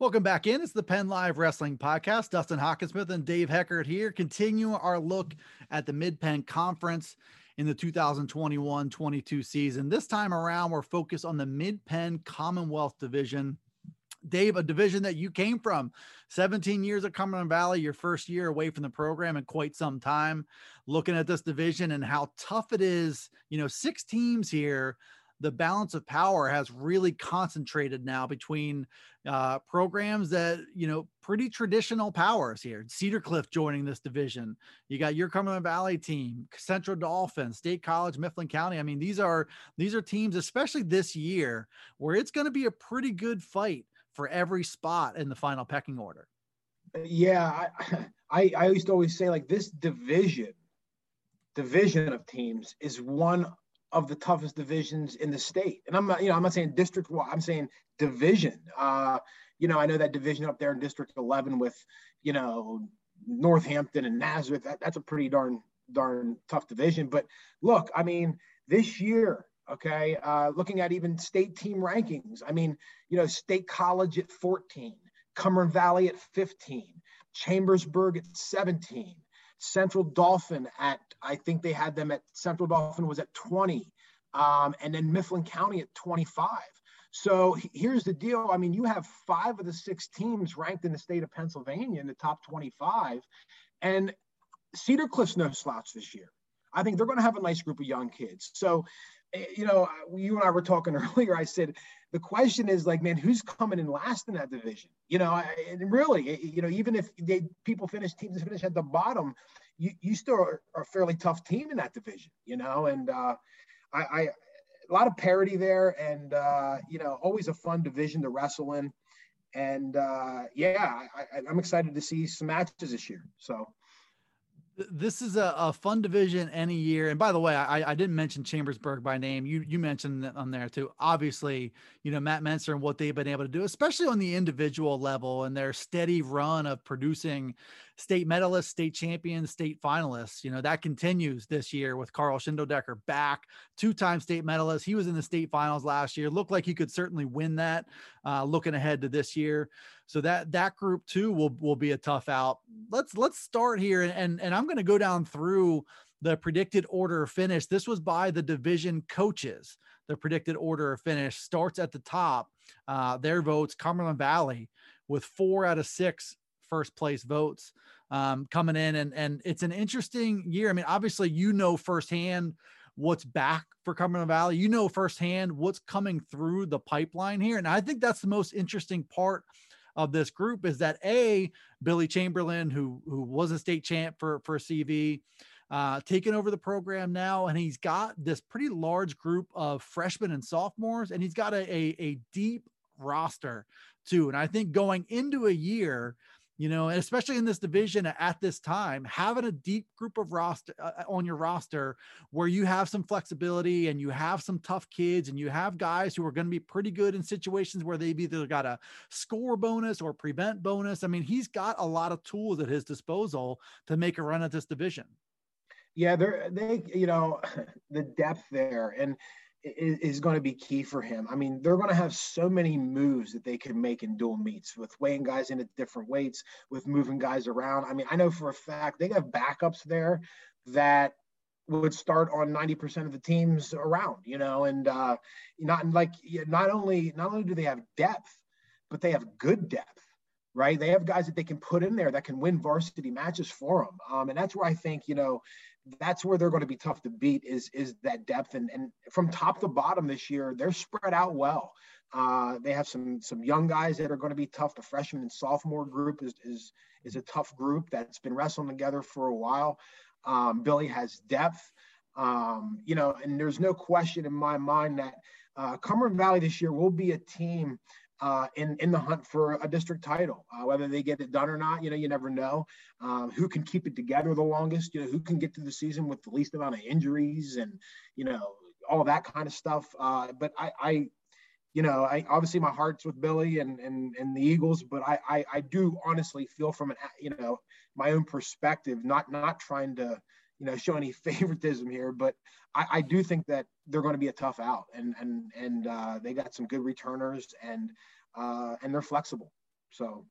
Welcome back in. It's the Penn Live Wrestling Podcast. Dustin Hockensmith and Dave Heckard here. Continue our look at the Mid Penn Conference in the 2021 22 season. This time around, we're focused on the Mid Penn Commonwealth Division. Dave, a division that you came from 17 years at Cumberland Valley, your first year away from the program in quite some time. Looking at this division and how tough it is, you know, six teams here the balance of power has really concentrated now between uh, programs that you know pretty traditional powers here. Cedar Cliff joining this division. You got your Cumberland Valley team, Central Dauphin, State College, Mifflin County. I mean, these are these are teams, especially this year, where it's going to be a pretty good fight for every spot in the final pecking order. Yeah, I, I, I used to always say like this division division of teams is one of the toughest divisions in the state. And I'm not, you know, I'm not saying district, I'm saying division. Uh, you know, I know that division up there in District 11 with, you know, Northampton and Nazareth. That, that's a pretty darn, darn tough division. But look, I mean, this year, okay, uh, looking at even state team rankings, I mean, you know, State College at 14, Cumberland Valley at 15, Chambersburg at 17, Central Dauphin at, I think they had them at Central Dauphin was at 20, um, and then Mifflin County at 25. So here's the deal. I mean, you have five of the six teams ranked in the state of Pennsylvania in the top 25, and Cedar Cliff's no slouch this year. I think they're going to have a nice group of young kids. So, eh, you know, you and I were talking earlier. I said the question is like, man, who's coming in last in that division? You know, and really, you know, even if they people finish teams finish at the bottom, you, you still are, are, a fairly tough team in that division. You know, and uh, I, I a lot of parity there, and uh, you know, always a fun division to wrestle in. And uh, yeah, I, I'm excited to see some matches this year. So this is a, a, fun division any year. And by the way, I, I didn't mention Chambersburg by name. You you mentioned that on there too. Obviously, you know Matt Menser and what they've been able to do, especially on the individual level, and their steady run of producing state medalists, state champions, state finalists. You know, that continues this year with Carl Schindeldecker back, two time state medalist. He was in the state finals last year. Looked like he could certainly win that uh, looking ahead to this year. So that that group too will will be a tough out. Let's let's start here and and, I'm going to go down through the predicted order of finish. This was by the division coaches. The predicted order of finish starts at the top. Uh, their votes, Cumberland Valley, with four out of six first place votes um, coming in. And, and it's an interesting year. I mean, obviously, you know firsthand what's back for Cumberland Valley. You know firsthand what's coming through the pipeline here. And I think that's the most interesting part of this group is that a Billy Chamberlain, who who was a state champ for for CV, uh, taking over the program now, and he's got this pretty large group of freshmen and sophomores, and he's got a, a, a deep roster too. And I think going into a year you know, and especially in this division at this time, having a deep group of roster uh, uh, on your roster where you have some flexibility and you have some tough kids and you have guys who are going to be pretty good in situations where they've either got a score bonus or prevent bonus. I mean, he's got a lot of tools at his disposal to make a run at this division. Yeah, they're they, you know, the depth there and is, is going to be key for him. I mean, they're going to have so many moves that they can make in dual meets with weighing guys in at different weights, with moving guys around. I mean, I know for a fact they have backups there that would start on 90% of the teams around, you know, and uh, not like not only not only do they have depth, but they have good depth right? They have guys that they can put in there that can win varsity matches for them. Um, and that's where I think, you know, that's where they're going to be tough to beat is is that depth and and from top to bottom this year they're spread out well. Uh, they have some some young guys that are going to be tough. The freshman and sophomore group is is is a tough group that's been wrestling together for a while. Um, Billy has depth, um, you know, and there's no question in my mind that uh, Cumberland Valley this year will be a team uh, in in the hunt for a district title. Uh, whether they get it done or not, you know, you never know. Um, who can keep it together the longest? You know, who can get to the season with the least amount of injuries and you know all that kind of stuff. Uh, but I, I, you know, I obviously my heart's with Billy and and and the Eagles, but I I, I do honestly feel from an you know my own perspective, not not trying to you know show any favoritism here, but I, I do think that they're going to be a tough out, and and and uh, they got some good returners, and uh, and they're flexible. So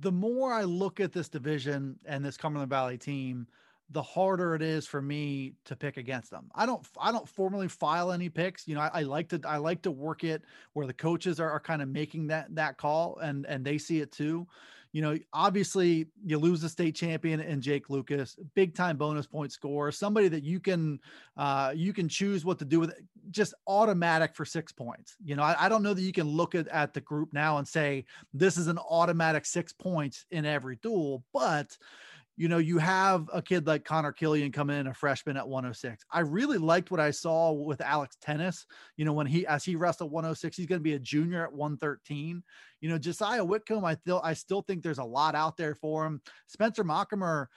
the more I look at this division and this Cumberland Valley team, the harder it is for me to pick against them. I don't I don't formally file any picks. You know, I, I like to I like to work it where the coaches are, are kind of making that that call and and they see it too. You know, obviously you lose the state champion and Jake Lucas, big time bonus point score, somebody that you can uh you can choose what to do with it, just automatic for six points. You know, I, I don't know that you can look at, at the group now and say this is an automatic six points in every dual, but you know, you have a kid like Connor Killian come in, a freshman at 106. I really liked what I saw with Alex Tennis. You know, when he as he wrestled 106, he's going to be a junior at 113. You know, Josiah Whitcomb, I still I still think there's a lot out there for him. Spencer Mockamer,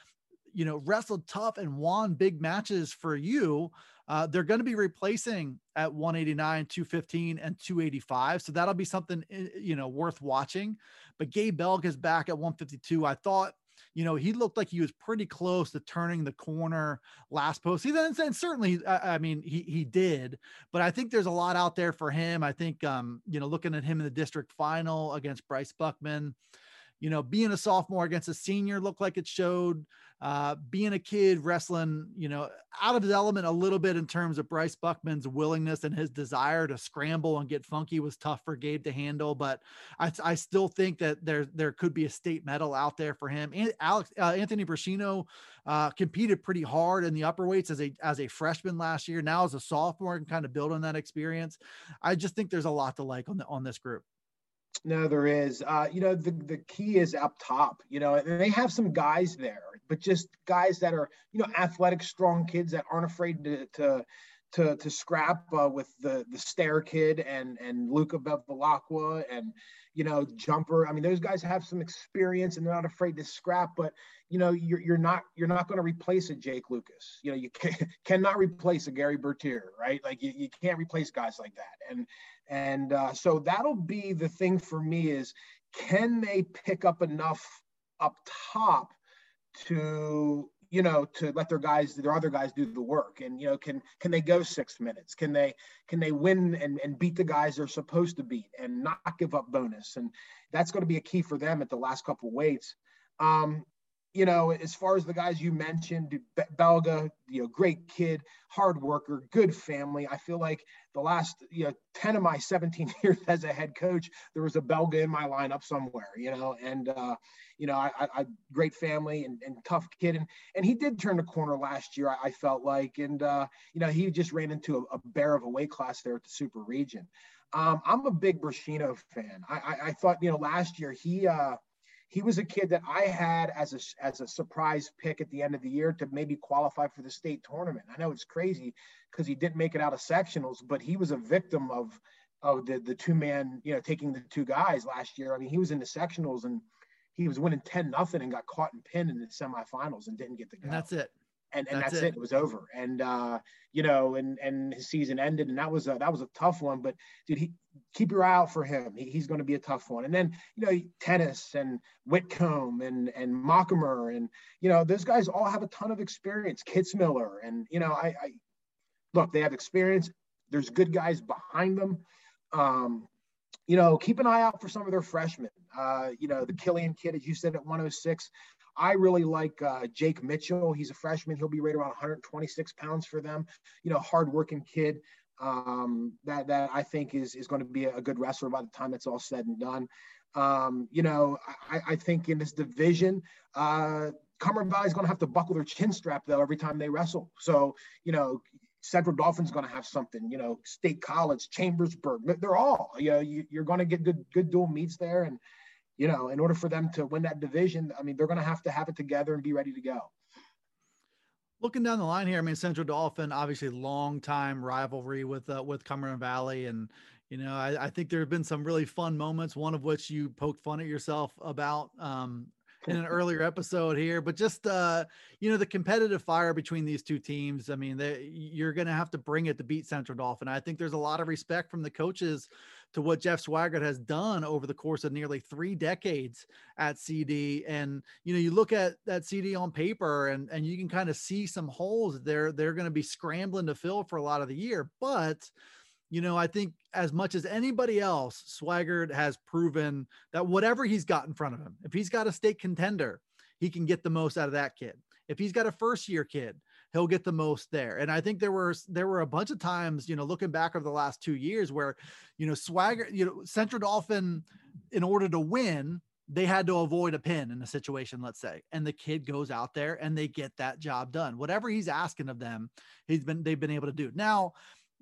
you know, wrestled tough and won big matches for you. Uh, they're going to be replacing at 189, 215, and 285. So that'll be something, eh, you know, worth watching. But Gabe Belg is back at 152. I thought you know, he looked like he was pretty close to turning the corner last post. Then and certainly, I, I mean, he he did, but I think there's a lot out there for him. I think, um, you know, looking at him in the district final against Bryce Buckman, you know, being a sophomore against a senior looked like it showed. Uh, being a kid wrestling, you know, out of his element a little bit in terms of Bryce Buckman's willingness and his desire to scramble and get funky was tough for Gabe to handle. But I, I still think that there there could be a state medal out there for him. And Alex uh, Anthony Brashino uh, competed pretty hard in the upper weights as a as a freshman last year. Now as a sophomore, and kind of build on that experience. I just think there's a lot to like on the on this group. No, there is. Uh, you know, the, the key is up top, you know, and they have some guys there, but just guys that are, you know, athletic, strong kids that aren't afraid to, to, to, to scrap uh, with the, the stair kid and, and Luca Bevilacqua and, you know, jumper. I mean, those guys have some experience and they're not afraid to scrap, but you know, you're, you're not, you're not going to replace a Jake Lucas. You know, you can, cannot replace a Gary Bertier, right? Like you, you can't replace guys like that. And, and uh, so that'll be the thing for me is can they pick up enough up top to you know to let their guys their other guys do the work. And you know can can they go six minutes? Can they can they win and, and beat the guys they're supposed to beat and not give up bonus? And that's going to be a key for them at the last couple weights. Um, you know, as far as the guys you mentioned, Belga, you know, great kid, hard worker, good family. I feel like the last, you know, 10 of my 17 years as a head coach, there was a Belga in my lineup somewhere, you know, and, uh, you know, I, I great family and, and tough kid. And, and he did turn the corner last year, I, I felt like, and, uh, you know, he just ran into a, a bear of a weight class there at the super region. Um, I'm a big Brashino fan. I, I, I thought, you know, last year he, uh, he was a kid that I had as a as a surprise pick at the end of the year to maybe qualify for the state tournament. I know it's crazy because he didn't make it out of sectionals, but he was a victim of of the the two man, you know, taking the two guys last year. I mean, he was in the sectionals and he was winning 10 nothing and got caught and pinned in the semifinals and didn't get the. And that's it and, and that's, that's it. it. it. was over. And uh, you know, and and his season ended, and that was a that was a tough one. But dude, he keep your eye out for him. He, he's going to be a tough one. And then you know, tennis and Whitcomb and and Mockamer and you know, those guys all have a ton of experience. Kitzmiller and you know, I, I look, they have experience. There's good guys behind them. Um, you know, keep an eye out for some of their freshmen. Uh, you know, the Killian kid, as you said, at 106. I really like uh, Jake Mitchell. He's a freshman. He'll be right around 126 pounds for them. You know, hardworking kid um, that that I think is is going to be a good wrestler by the time it's all said and done. Um, you know, I, I, think in this division, uh, Cumberland Valley is going to have to buckle their chin strap though every time they wrestle. So you know, Central Dauphin's going to have something. You know, State College, Chambersburg, they're all. You know, you, are going to get good good dual meets there and you know, in order for them to win that division, I mean, they're going to have to have it together and be ready to go. Looking down the line here, I mean, Central Dauphin, obviously long time rivalry with uh, with Cumberland Valley, and you know, I, I, think there have been some really fun moments. One of which you poked fun at yourself about um, in an earlier episode here, but just uh, you know, the competitive fire between these two teams. I mean, they, you're going to have to bring it to beat Central Dauphin. I think there's a lot of respect from the coaches to what Jeff Swigert has done over the course of nearly three decades at CD. And you know, you look at that CD on paper, and and you can kind of see some holes there. They're going to be scrambling to fill for a lot of the year, but you know, I think as much as anybody else, Swigert has proven that whatever he's got in front of him, if he's got a state contender, he can get the most out of that kid. If he's got a first year kid, he'll get the most there. And I think there were there were a bunch of times, you know, looking back over the last two years where, you know, Swagger, you know, Central Dolphin, in order to win, they had to avoid a pin in a situation, let's say, and the kid goes out there and they get that job done. Whatever he's asking of them, he's been they've been able to do. Now,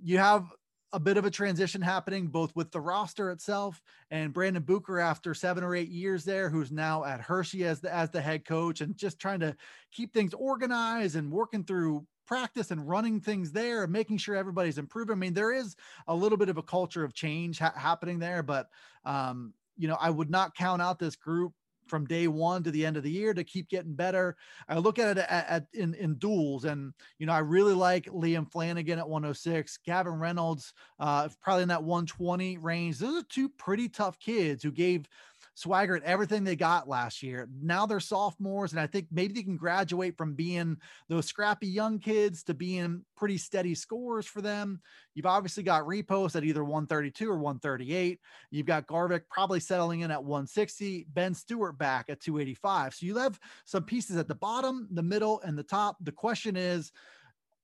you have a bit of a transition happening both with the roster itself and Brandon Booker after seven or eight years there, who's now at Hershey as the as the head coach and just trying to keep things organized and working through practice and running things there and making sure everybody's improving. I mean, there is a little bit of a culture of change ha- happening there, but um, you know, I would not count out this group from day one to the end of the year to keep getting better. I look at it at, at, in, in duals, and you know I really like Liam Flanagan at 106, Gavin Reynolds, uh, probably in that 120 range. Those are two pretty tough kids who gave Swigert everything they got last year. Now they're sophomores, and I think maybe they can graduate from being those scrappy young kids to being pretty steady scores for them. You've obviously got Repos at either 132 or 138. You've got Garvik probably settling in at 160, Ben Stewart back at 285. So you have some pieces at the bottom, the middle, and the top. The question is,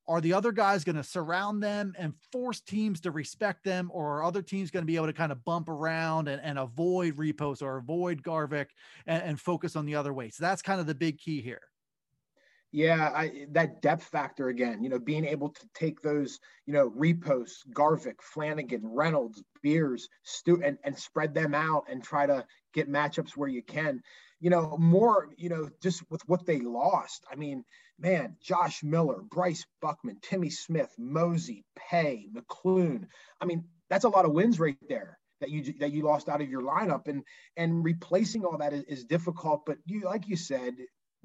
are the other guys going to surround them and force teams to respect them or are other teams going to be able to kind of bump around and, and avoid repos or avoid garvik and, and, focus on the other way? So that's kind of the big key here. Yeah I, that depth factor again you know being able to take those you know repos garvik flanagan reynolds beers Stu, and, and spread them out and try to get matchups where you can you know more you know just with what they lost i mean man, Josh Miller, Bryce Buckman, Timmy Smith, Mosey, Pay, McClune. I mean, that's a lot of wins right there that you that you lost out of your lineup, and and replacing all that is, is difficult. But you, like you said,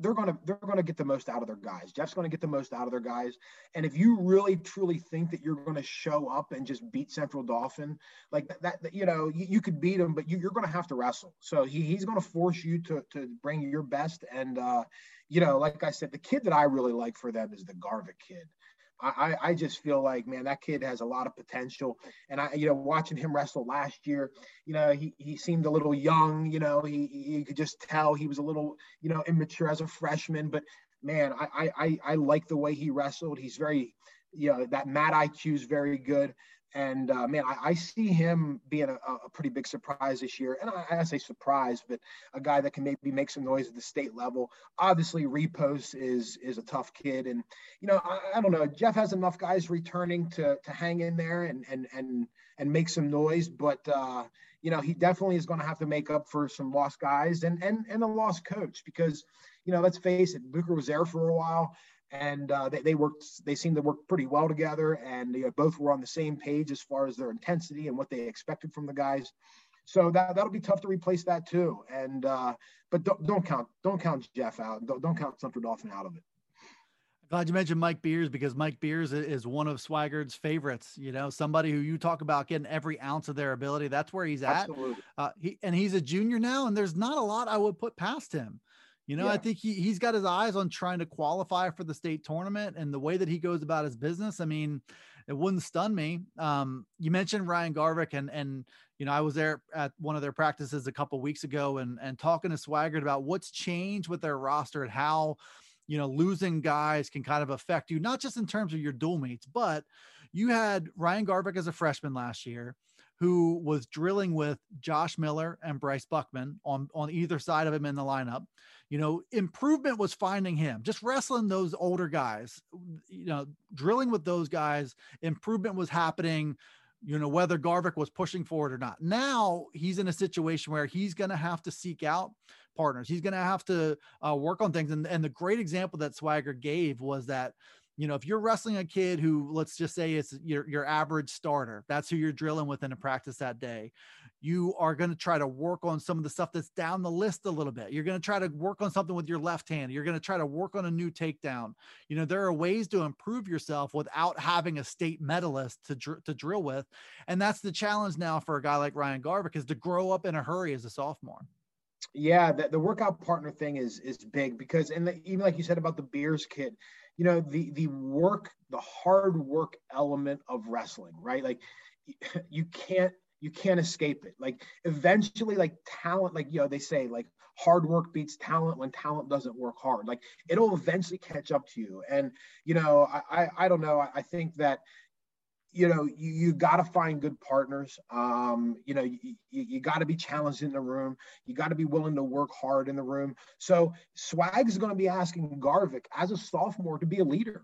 they're gonna they're gonna get the most out of their guys. Jeff's gonna get the most out of their guys. And if you really truly think that you're gonna show up and just beat Central Dauphin, like that, that you know, you, you, could beat them, but you, are gonna have to wrestle. So he, he's gonna force you to to bring your best. And uh, you know, like I said, the kid that I really like for them is the Garvik kid. I, I just feel like, man, that kid has a lot of potential. And I, you know, watching him wrestle last year, you know, he, he seemed a little young, you know, he, you could just tell he was a little, you know, immature as a freshman. But man, I, I, I like the way he wrestled. He's very, you know, that mat IQ is very good. And uh, man, I, I, see him being a, a, pretty big surprise this year. And I, I, say surprise, but a guy that can maybe make some noise at the state level. Obviously, Repos is is a tough kid, and you know I, I, don't know. Jeff has enough guys returning to to hang in there and and and and make some noise, but uh, you know he definitely is going to have to make up for some lost guys and and and a lost coach because you know let's face it, Bucher was there for a while and uh, they, they worked they seemed to work pretty well together and you know, both were on the same page as far as their intensity and what they expected from the guys so that that'll be tough to replace that too and uh, but don't, don't count don't count jeff out don't, don't count Central Dauphin out of it Glad you mentioned Mike Beers because Mike Beers is one of Swigert's favorites. You know, somebody who you talk about getting every ounce of their ability. That's where he's at. Absolutely. Uh, he, and he's a junior now, and there's not a lot I would put past him. You know, yeah. I think he he's got his eyes on trying to qualify for the state tournament and the way that he goes about his business. I mean, it wouldn't stun me. Um, you mentioned Ryan Garvik and and you know, I was there at one of their practices a couple weeks ago and and talking to Swigert about what's changed with their roster and how you know losing guys can kind of affect you, not just in terms of your dual mates, but you had Ryan Garvik as a freshman last year who was drilling with Josh Miller and Bryce Buckman on, on either side of him in the lineup. You know, improvement was finding him, just wrestling those older guys, you know, drilling with those guys. Improvement was happening, you know, whether Garvik was pushing forward or not. Now he's in a situation where he's going to have to seek out partners. He's going to have to uh, work on things. And, and the great example that Swagger gave was that you know, if you're wrestling a kid who, let's just say, it's your your average starter, that's who you're drilling with in a practice that day. You are going to try to work on some of the stuff that's down the list a little bit. You're going to try to work on something with your left hand. You're going to try to work on a new takedown. You know, there are ways to improve yourself without having a state medalist to dr- to drill with, and that's the challenge now for a guy like Ryan Garvik is to grow up in a hurry as a sophomore. Yeah, the, the workout partner thing is is big because, and the, even like you said about the Beers kid, you know the the work the hard work element of wrestling right like you can't you can't escape it. Like eventually, like talent, like you know, they say like hard work beats talent when talent doesn't work hard. Like it'll eventually catch up to you. And you know, I I, I don't know. I, I think that you know you, you got to find good partners. Um, you know you, you, you got to be challenged in the room. You got to be willing to work hard in the room. So swag is going to be asking garvik as a sophomore to be a leader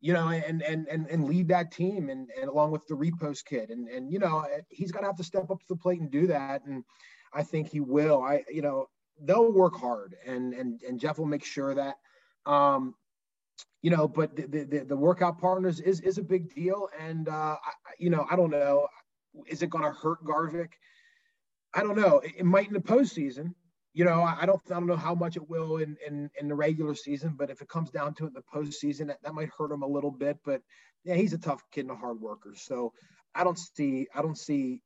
you know and and and, and lead that team and, and along with the repost kid and and you know he's going to have to step up to the plate and do that. And i think he will. I you know they'll work hard and and and jeff will make sure that. Um you know, but the, the, the workout partners is is a big deal, and uh, I, you know, I don't know, is it going to hurt Garvik? I don't know. It, it, might in the postseason. You know, I, don't I don't know how much it will in, in in the regular season, but if it comes down to it in the postseason, that, that might hurt him a little bit. But yeah, he's a tough kid and a hard worker, so I don't see I don't see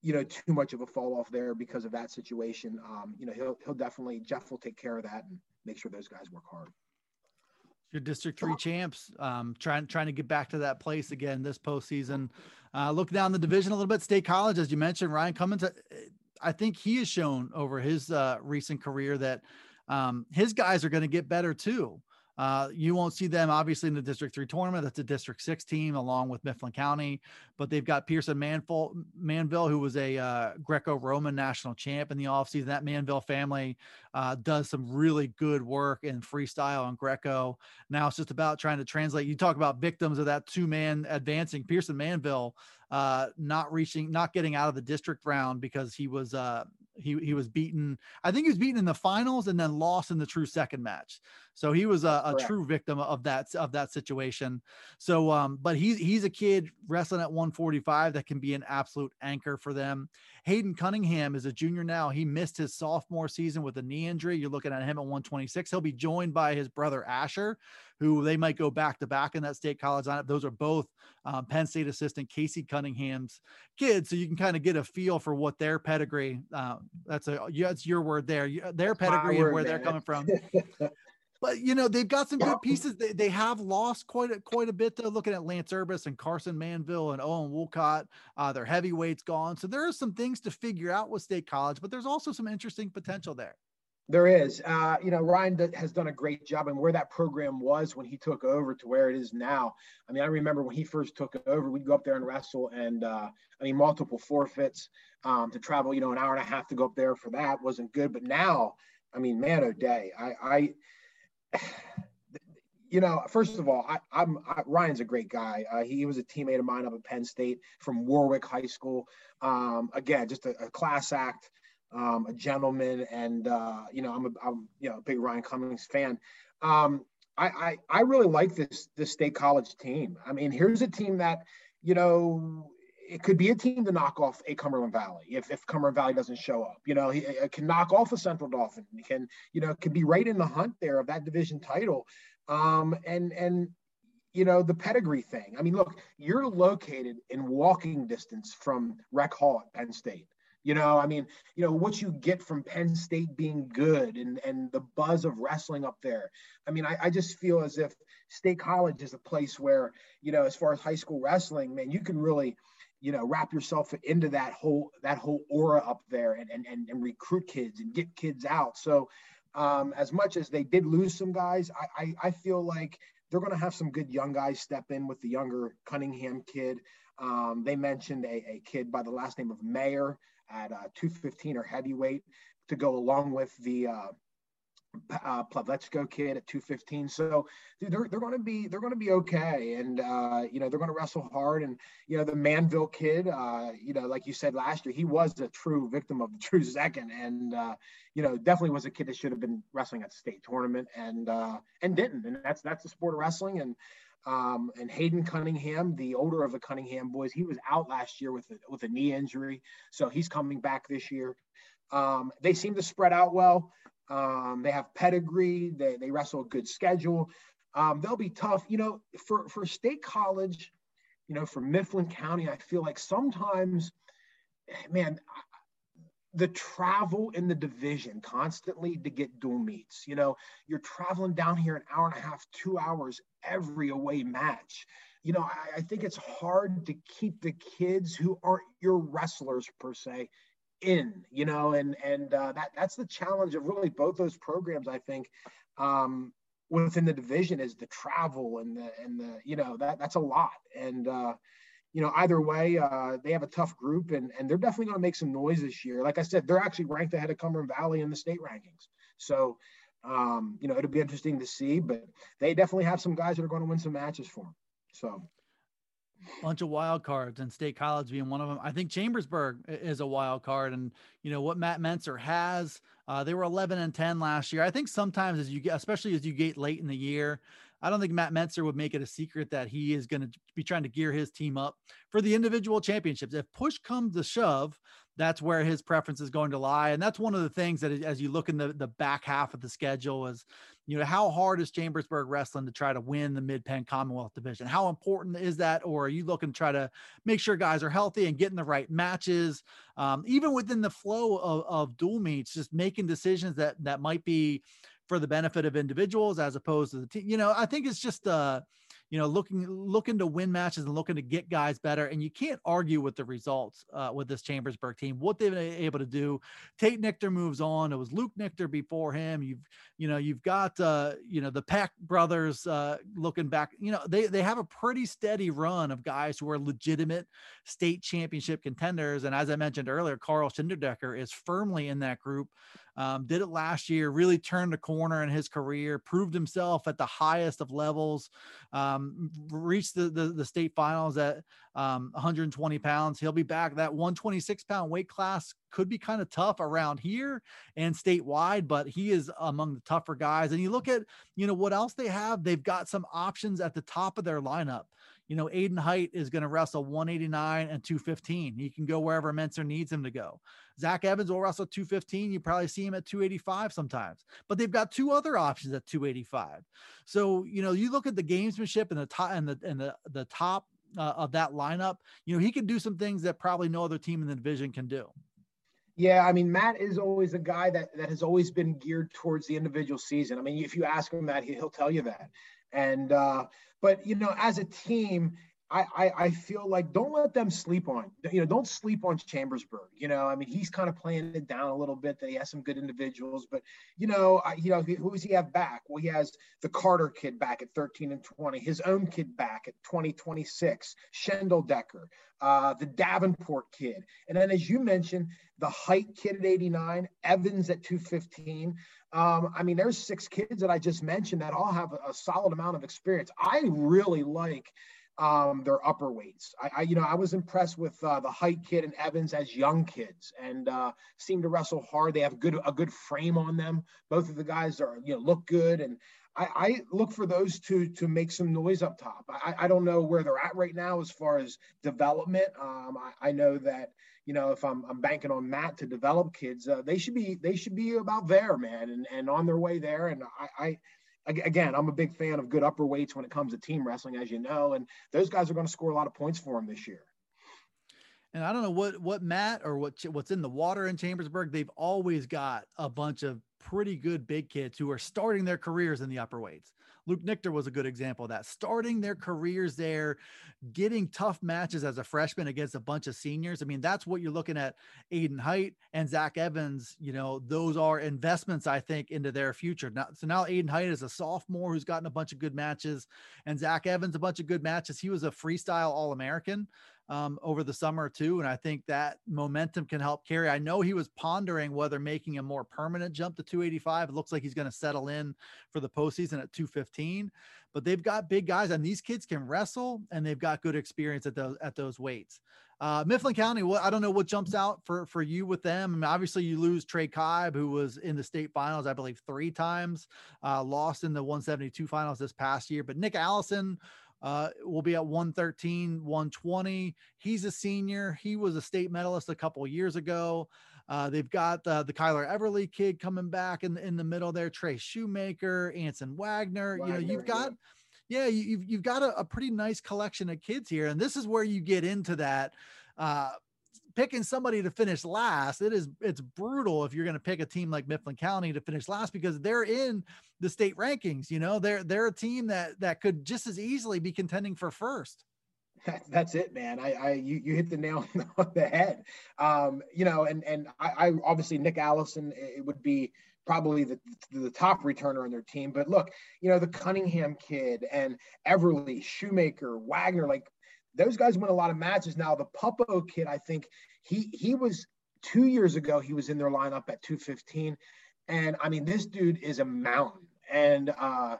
you know too much of a fall off there because of that situation. Um, you know, he'll he'll definitely Jeff will take care of that and make sure those guys work hard your District Three champs, um, trying trying to get back to that place again this postseason. Uh, look down the division a little bit. State College, as you mentioned, Ryan Cummins. Uh, I think he has shown over his uh, recent career that um, his guys are going to get better too. Uh, you won't see them obviously in the District 3 tournament. That's a District 6 team along with Mifflin County, but they've got Pearson Manville, Manville who was a uh, Greco Roman national champ in the offseason. That Manville family uh, does some really good work in freestyle and Greco. Now it's just about trying to translate. You talk about victims of that two man advancing. Pearson Manville uh, not reaching, not getting out of the district round because he was uh, he he was beaten. I think he was beaten in the finals and then lost in the true second match. So he was a, a true victim of that of that situation. So, um, but he's he's a kid wrestling at 145 that can be an absolute anchor for them. Hayden Cunningham is a junior now. He missed his sophomore season with a knee injury. You're looking at him at 126. He'll be joined by his brother Asher, who they might go back to back in that state college lineup. Those are both um, Penn State assistant Casey Cunningham's kids, so you can kind of get a feel for what their pedigree. Uh, that's a yeah, that's your word there. Their pedigree and where man. they're coming from. but you know they've got some good pieces. They, they have lost quite a quite a bit though. Looking at Lance Urbis and Carson Manville and Owen Woolcott, uh, their heavyweights gone. So there are some things to figure out with State College, but there's also some interesting potential there. There is. Uh, you know, Ryan has done a great job and where that program was when he took over to where it is now. I mean, I remember when he first took over, we'd go up there and wrestle and, uh, I mean, multiple forfeits um, to travel, you know, an hour and a half to go up there for that wasn't good. But now, I mean, man, oh day, I, I you know, first of all, I, I'm Ryan's a great guy. Uh, he, he, was a teammate of mine up at Penn State from Warwick High School. Um, again, just a, a class act um, a gentleman, and uh, you know, I'm a I'm you know a big Ryan Cummins fan. Um, I, I I really like this this state college team. I mean, here's a team that you know it could be a team to knock off a Cumberland Valley if, if Cumberland Valley doesn't show up. You know, he, can knock off a Central Dauphin. Can, you know, can be right in the hunt there of that division title. Um, and and you know the pedigree thing. I mean, look, you're located in walking distance from Rec Hall at Penn State. You know, I mean, you know, what you get from Penn State being good and, and the buzz of wrestling up there. I mean, I, I just feel as if State College is a place where, you know, as far as high school wrestling, man, you can really, you know, wrap yourself into that whole that whole aura up there and and, and, and recruit kids and get kids out. So um, as much as they did lose some guys, I, I, I feel like they're going to have some good young guys step in with the younger Cunningham kid. Um, they mentioned a, a, kid by the last name of Mayer at uh, 215 or heavyweight to go along with the uh, uh, kid at 215. So they're, they're going to be they're going to be okay, and uh, you know they're going to wrestle hard. And you know the Manville kid, uh, you know like you said last year, he was a true victim of the true second, and uh, you know definitely was a kid that should have been wrestling at the state tournament, and uh, and didn't. And that's that's the sport of wrestling, and um, and Hayden Cunningham, the older of the Cunningham boys, he was out last year with a, with a knee injury, so he's coming back this year. Um, they seem to spread out well. Um, they have pedigree. They, they wrestle a good schedule. Um, they'll be tough. You know, for for state college, you know, for Mifflin County, I feel like sometimes, man, the travel in the division constantly to get dual meets. You know, you're traveling down here an hour and a half, two hours every away match. You know, I, I think it's hard to keep the kids who aren't your wrestlers per se in. You know, and and uh, that that's the challenge of really both those programs. I think. Um, within the division is the travel and the and the you know that that's a lot and uh you know, either way, uh, they have a tough group and, and they're definitely going to make some noise this year. Like I said, they're actually ranked ahead of Cumberland Valley in the state rankings. So, um, you know, it'll be interesting to see, but they definitely have some guys that are going to win some matches for them. So, bunch of wild cards and state college being one of them. I think Chambersburg is a wild card and you know what Matt Menser has, uh, they were 11 and 10 last year. I think sometimes as you get, especially as you get late in the year, I don't think Matt Menser would make it a secret that he is going to be trying to gear his team up for the individual championships. If push comes to shove, that's where his preference is going to lie. And that's one of the things that as you look in the, the back half of the schedule is, you know, how hard is Chambersburg wrestling to try to win the Mid Penn Commonwealth division? How important is that? Or are you looking to try to make sure guys are healthy and getting the right matches? Um, even within the flow of, of dual meets, just making decisions that that might be for the benefit of individuals as opposed to the team. You know, I think it's just uh, you know, looking looking to win matches and looking to get guys better. And you can't argue with the results uh, with this Chambersburg team. What they've been able to do. Tate Nichter moves on. It was Luke Nichter before him. You've you know you've got uh, you know the Peck brothers uh, looking back. You know they they have a pretty steady run of guys who are legitimate state championship contenders. And as I mentioned earlier, Carl Schindeldecker is firmly in that group. Um, did it last year, really turned a corner in his career, proved himself at the highest of levels, um, reached the, the, the, state finals at um, 120 pounds. He'll be back. That 126 pound weight class could be kind of tough around here and statewide, but he is among the tougher guys. And you look at, you know, what else they have, they've got some options at the top of their lineup you know, Aiden Height is going to wrestle 189 and 215. He can go wherever Menser needs him to go. Zach Evans will wrestle 215. You probably see him at 285 sometimes, but they've got two other options at 285. So, you know, you look at the gamesmanship and the top and the, and the, the top uh, of that lineup, you know, he can do some things that probably no other team in the division can do. Yeah, I mean, Matt is always a guy that that has always been geared towards the individual season. I mean, if you ask him that, he'll tell you that. And uh, but you know, as a team, I, I, I feel like don't let them sleep on you know don't sleep on Chambersburg. You know, I mean he's kind of playing it down a little bit. That he has some good individuals, but you know, I, you know who does he have back? Well, he has the Carter kid back at 13 and 20, his own kid back at 20, 26, Schindeldecker, uh, the Davenport kid, and then as you mentioned, the Height kid at 89, Evans at 215. Um, I mean, there's six kids that I just mentioned that all have a, a solid amount of experience. I really like um, their upper weights. I, I, you know, I was impressed with uh, the height kid and Evans as young kids, and uh, seem to wrestle hard. They have good a good frame on them. Both of the guys are you know look good, and I, I look for those two to make some noise up top. I, I don't know where they're at right now as far as development. Um, I, I know that you know if I'm, I'm banking on Matt to develop kids, uh, they should be they should be about there, man, and, and on their way there. And I, I again, I'm a big fan of good upper weights when it comes to team wrestling, as you know, and those guys are going to score a lot of points for him this year. And I don't know what what Matt or what what's in the water in Chambersburg. They've always got a bunch of pretty good big kids who are starting their careers in the upper weights. Luke Nichter was a good example of that, starting their careers there, getting tough matches as a freshman against a bunch of seniors. I mean, that's what you're looking at. Aiden Height and Zach Evans, you know, those are investments, I think, into their future. Now, so now Aiden Height is a sophomore who's gotten a bunch of good matches, and Zach Evans, a bunch of good matches. He was a freestyle All American um, over the summer too. And I think that momentum can help carry. I know he was pondering whether making a more permanent jump to 285. It looks like he's going to settle in for the postseason at 215. But they've got big guys, and these kids can wrestle, and they've got good experience at those at those weights. Uh, Mifflin County, what I don't know what jumps out for for you with them. I mean, obviously, you lose Trey Kibe, who was in the state finals, I believe, three times, uh, lost in the 172 finals this past year. But Nick Allison uh, will be at 113, 120. He's a senior. He was a state medalist a couple years ago. Uh, they've got uh, the Kyler Everly kid coming back in the, in the middle there. Trey Shoemaker, Anson Wagner. Wagner you know, you've got, yeah, yeah you've you've got a, a, pretty nice collection of kids here, and this is where you get into that uh, picking somebody to finish last, it is it's brutal if you're going to pick a team like Mifflin County to finish last because they're in the state rankings. You know, they're they're a team that that could just as easily be contending for first. That, that's it, man. I, I you, you hit the nail on the head. Um, you know, and and I, I obviously Nick Allison it would be probably the, the top returner on their team. But look, you know, the Cunningham kid and Everly, Shoemaker, Wagner, like those guys win a lot of matches. Now the Puppo kid, I think he he was two years ago, he was in their lineup at 215. And I mean, this dude is a mountain. And uh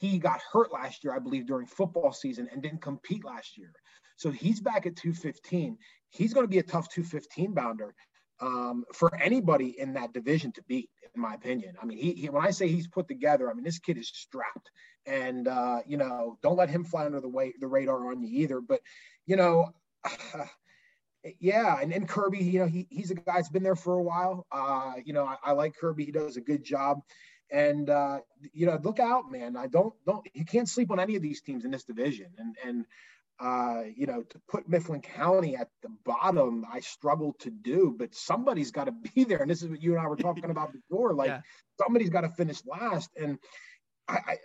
he got hurt last year, I believe, during football season and didn't compete last year. So he's back at 215. He's going to be a tough 215 bounder um, for anybody in that division to beat, in my opinion. I mean, he, he, when I say he's put together, I mean this kid is strapped, and uh, you know, don't let him fly under the way the radar on you either. But you know. yeah, and, and Kirby, you know, he, he's a guy that's been there for a while. Uh, you know, I, I like Kirby. He does a good job. And uh, you know, look out, man. I don't don't you can't sleep on any of these teams in this division. And and uh, you know, to put Mifflin County at the bottom, I struggle to do, but somebody's got to be there. And this is what you and I were talking about before. Like yeah. somebody's got to finish last. And I, I,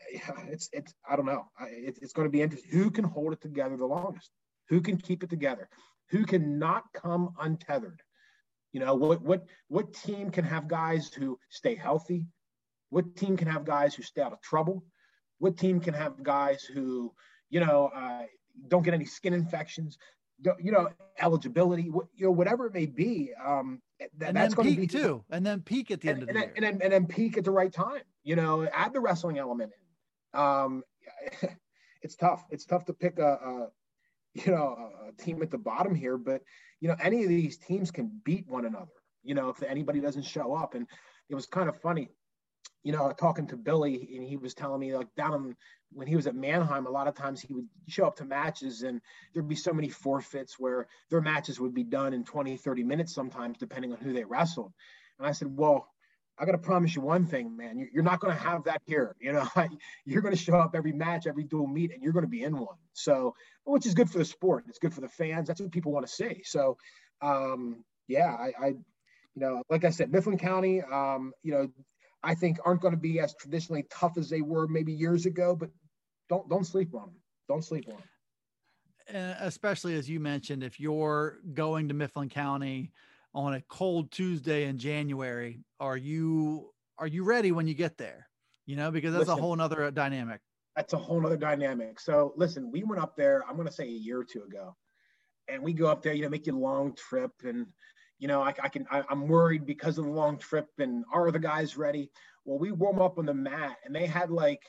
it's, it's, I don't know. I, it, it's going to be interesting. Who can hold it together the longest? Who can keep it together? Who can not come untethered? You know, what, what, what team can have guys who stay healthy? What team can have guys who stay out of trouble? What team can have guys who, you know, uh, don't get any skin infections, you know, eligibility, you know, whatever it may be. Um, and that's going to be too, and then peak at the and, end of and the then, year, and then, and then peak at the right time. You know, add the wrestling element in. Um, it's tough. It's tough to pick a, a you know a team at the bottom here, but you know any of these teams can beat one another. You know, if anybody doesn't show up, and it was kind of funny you know, talking to Billy, and he was telling me like down when he was at Manheim, a lot of times he would show up to matches and there'd be so many forfeits where their matches would be done in 20, 30 minutes sometimes, depending on who they wrestled. And I said, well, I got to promise you one thing, man. You're not going to have that here. You know, you're going to show up every match, every dual meet, and you're going to be in one. So, which is good for the sport. It's good for the fans. That's what people want to see. So, um, yeah, I, I, you know, like I said, Mifflin County, um, you know, I think aren't going to be as traditionally tough as they were maybe years ago. But don't don't sleep on them. Don't sleep on them. And eh, especially as you mentioned, if you're going to Mifflin County on a cold Tuesday in January, are you are you ready when you get there? You know, because that's listen, a whole nother dynamic. That's a whole nother dynamic. So listen, we went up there. I'm going to say a year or two ago, and we go up there. You know, make a long trip and you know, I, I can, I, am worried because of the long trip and are the guys ready? Well, we warm up on the mat and they had like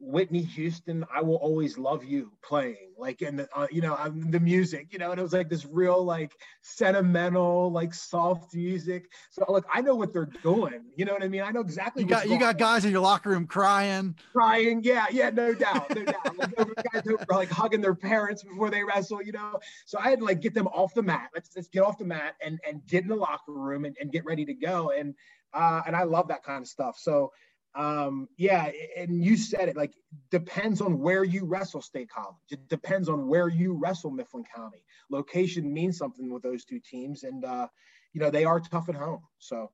Whitney Houston, I will always love you playing like in the, uh, you know, um, the music, you know, and it was like this real like sentimental, like soft music. So like I know what they're doing. You know what I mean? I know exactly. You got you got guys in your locker room crying, crying. Yeah, yeah, no doubt, no doubt. Like, guys who are like hugging their parents before they wrestle. You know, so I had to like get them off the mat. Let's let's get off the mat and and get in the locker room and, and get ready to go. And uh, and I love that kind of stuff. So um yeah and you said it like depends on where you wrestle state college. It depends on where you wrestle mifflin county. Location means something with those two teams and uh you know they are tough at home so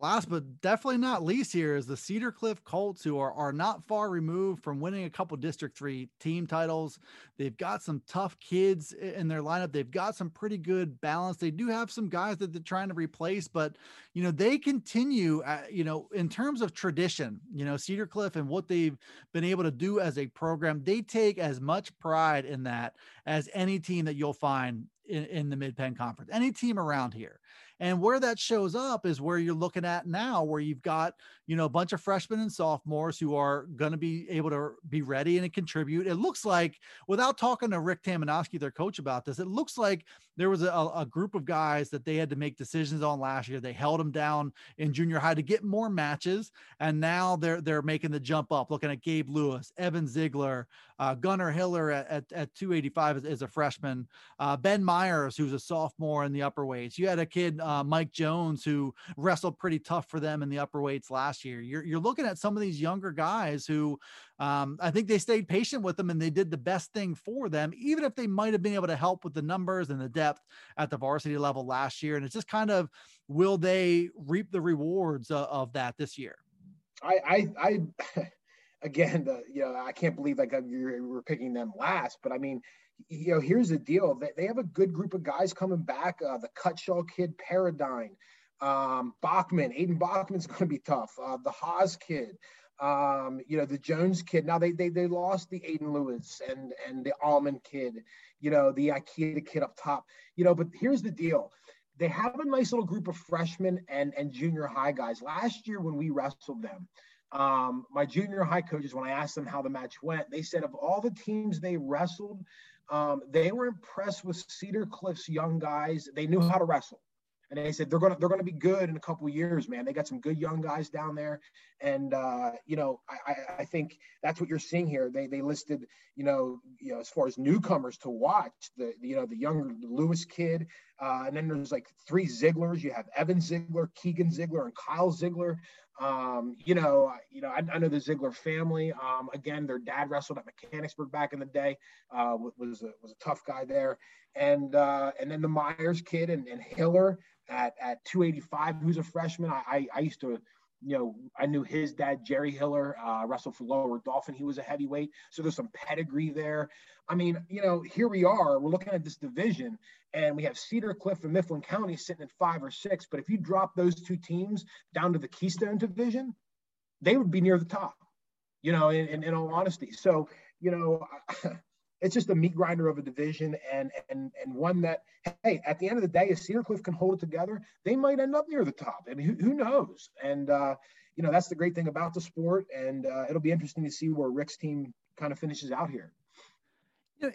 Last but definitely not least here is the Cedar Cliff Colts, who are, are not far removed from winning a couple District 3 team titles. They've got some tough kids in their lineup. They've got some pretty good balance. They do have some guys that they're trying to replace, but, you know, they continue, uh, you know, in terms of tradition, you know, Cedar Cliff and what they've been able to do as a program, they take as much pride in that as any team that you'll find in, in the Mid Penn Conference, any team around here. And where that shows up is where you're looking at now, where you've got, you know, a bunch of freshmen and sophomores who are going to be able to be ready and contribute. It looks like, without talking to Rick Tamanovsky, their coach, about this, it looks like there was a, a group of guys that they had to make decisions on last year. They held them down in junior high to get more matches. And now they're, they're making the jump up, looking at Gabe Lewis, Evan Ziegler, uh, Gunnar Hiller at, at, at 285 as, as a freshman, uh, Ben Myers, who's a sophomore in the upper weights. You had a kid, uh, Mike Jones, who wrestled pretty tough for them in the upper weights last year. You're, you're looking at some of these younger guys who um, I think they stayed patient with them and they did the best thing for them, even if they might have been able to help with the numbers and the depth depth at the varsity level last year. And it's just kind of will they reap the rewards of, that this year? I, I, I again, the, you know, I can't believe like you were picking them last, but I mean, you know, here's the deal: they, they have a good group of guys coming back. Uh, the Cutshaw kid, Paradigm, um, Bachman, Aiden Bachman's going to be tough. Uh, the Haas kid, um, you know, the Jones kid. Now they they they lost the Aiden Lewis and and the Almond kid, you know, the Ikeda kid up top, you know. But here's the deal: they have a nice little group of freshmen and and junior high guys. Last year when we wrestled them. Um, my junior high coaches, when I asked them how the match went, they said of all the teams they wrestled, um, they were impressed with Cedar Cliff's young guys. They knew how to wrestle and they said they're gonna they're gonna be good in a couple years, man. They got some good young guys down there, and uh, you know I, I think that's what you're seeing here. They they listed you know you know as far as newcomers to watch the you know the younger Lewis kid, uh, and then there's like three Zieglers. You have Evan Ziegler, Keegan Ziegler, and Kyle Ziegler. Um, you know, you know, I, I, know the Ziegler family. Um, again, their dad wrestled at Mechanicsburg back in the day. Uh, was a, was a tough guy there, and uh, and then the Myers kid and, and Hiller at, at 285, who's a freshman. I, I, I used to, you know, I knew his dad, Jerry Hiller, uh, wrestled for Lower Dauphin. He was a heavyweight. So there's some pedigree there. I mean, you know, here we are. We're looking at this division, and we have Cedar Cliff and Mifflin County sitting at five or six. But if you drop those two teams down to the Keystone division, they would be near the top, you know, in, in, in all honesty. So, you know, it's just a meat grinder of a division and and and one that hey at the end of the day if cedar cliff can hold it together they might end up near the top. I mean who, who knows? And uh, you know that's the great thing about the sport. And uh, it'll be interesting to see where rick's team kind of finishes out here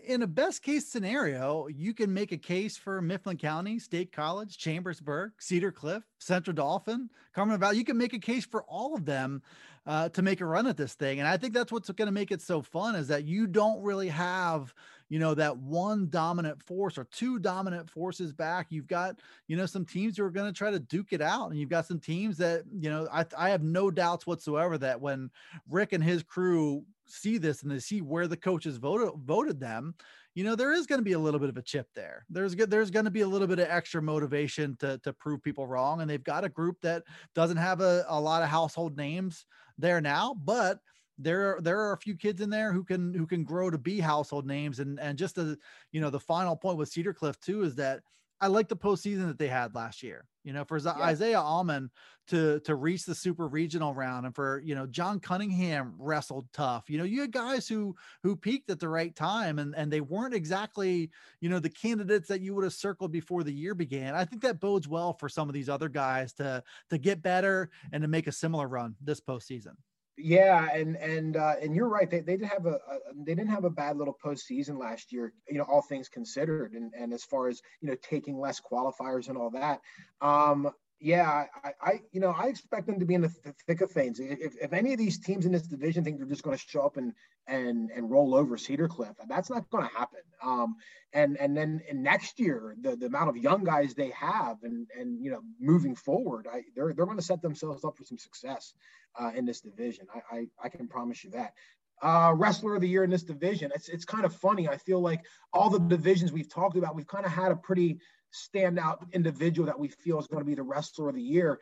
in a best case scenario, you can make a case for Mifflin County, State College, Chambersburg, Cedar Cliff, Central Dauphin, Cumberland Valley. You can make a case for all of them uh, to make a run at this thing. And I think that's what's going to make it so fun is that you don't really have, you know, that one dominant force or two dominant forces back. You've got, you know, some teams who are going to try to duke it out. And you've got some teams that, you know, I, I have no doubts whatsoever that when Rick and his crew see this and they see where the coaches voted voted them, you know, there is going to be a little bit of a chip there. There's there's going to be a little bit of extra motivation to to prove people wrong, and they've got a group that doesn't have a, a lot of household names there now, but there are there are a few kids in there who can who can grow to be household names and and just the you know the final point with Cedar Cliff too is that I like the postseason that they had last year. You know, for yeah. Isaiah Alman to to reach the super regional round, and for you know John Cunningham wrestled tough. You know, you had guys who who peaked at the right time, and and they weren't exactly you know the candidates that you would have circled before the year began. I think that bodes well for some of these other guys to to get better and to make a similar run this postseason. Yeah, and and uh, and you're right. They, they did have a, a, they didn't have a bad little postseason last year. You know, all things considered, and and as far as you know, taking less qualifiers and all that. Um, yeah, I, I, you know, I expect them to be in the th- thick of things. If, if any of these teams in this division think they're just going to show up and and and roll over Cedar Cliff, that's not going to happen. Um, and and then in next year, the, the amount of young guys they have, and and you know, moving forward, I, they're they're going to set themselves up for some success uh, in this division. I, I I can promise you that uh, wrestler of the year in this division. It's it's kind of funny. I feel like all the divisions we've talked about, we've kind of had a pretty standout individual that we feel is going to be the wrestler of the year.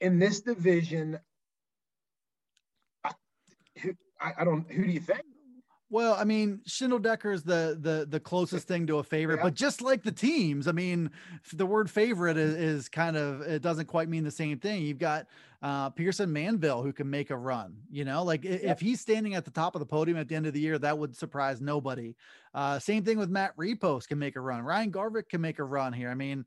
In this division, I, I don't. Who do you think? Well, I mean, Decker is the the the closest thing to a favorite, yeah. but just like the teams, I mean, the word favorite is, is kind of it doesn't quite mean the same thing. You've got uh, Pearson Manville who can make a run. You know, like yep. if he's standing at the top of the podium at the end of the year, that would surprise nobody. Uh, same thing with Matt Repos can make a run. Ryan Garvik can make a run here. I mean,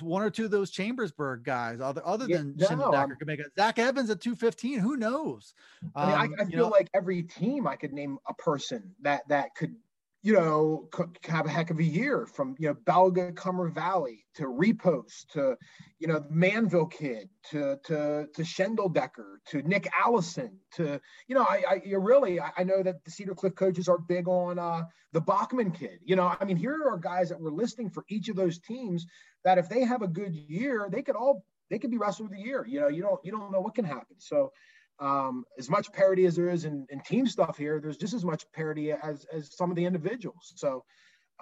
one or two of those Chambersburg guys, other other yeah, than no, can make it. Zach Evans at 215. Who knows? I, mean, I, um, I feel know, like every team I could name a person that that could you know, have a heck of a year from, you know, Belga, Cumber Valley to Repost to, you know, the Manville Kid to, to, to Schindeldecker to Nick Allison to, you know, I, I you really, I, I know that the Cedar Cliff coaches are big on uh, the Bachman Kid. You know, I mean, here are guys that we're listing for each of those teams that if they have a good year, they could all, they could be wrestler of the year. You know, you don't, you don't know what can happen. So, um, as much parity as there is in, in, team stuff here, there's just as much parity as, as some of the individuals. So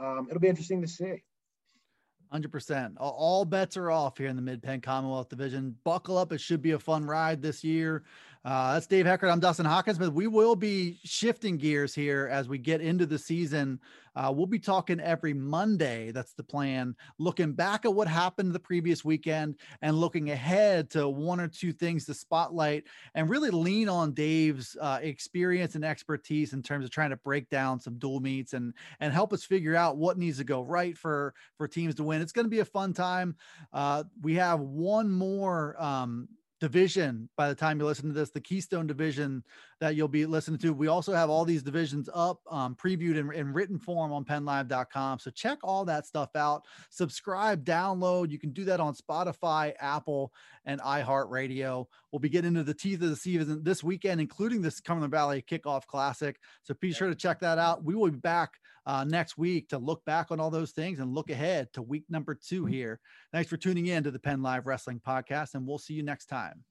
um, it'll be interesting to see. 100%. All bets are off here in the Mid Penn Commonwealth Division. Buckle up. It should be a fun ride this year. Uh, that's Dave Heckard. I'm Dustin Hockensmith, but we will be shifting gears here as we get into the season. Uh, we'll be talking every Monday. That's the plan. Looking back at what happened the previous weekend and looking ahead to one or two things to spotlight and really lean on Dave's uh, experience and expertise in terms of trying to break down some dual meets and and help us figure out what needs to go right for for teams to win. It's going to be a fun time. Uh, we have one more um, division by the time you listen to this, the Keystone division that you'll be listening to. We also have all these divisions up, um, previewed in, in, written form on pennlive.com. So check all that stuff out. Subscribe, download. You can do that on Spotify, Apple, and iHeartRadio. We'll be getting into the teeth of the season this weekend, including this Cumberland Valley Kickoff Classic. So be sure to check that out. We will be back uh, next week to look back on all those things and look ahead to week number two here. Thanks for tuning in to the Penn Live Wrestling Podcast, and we'll see you next time.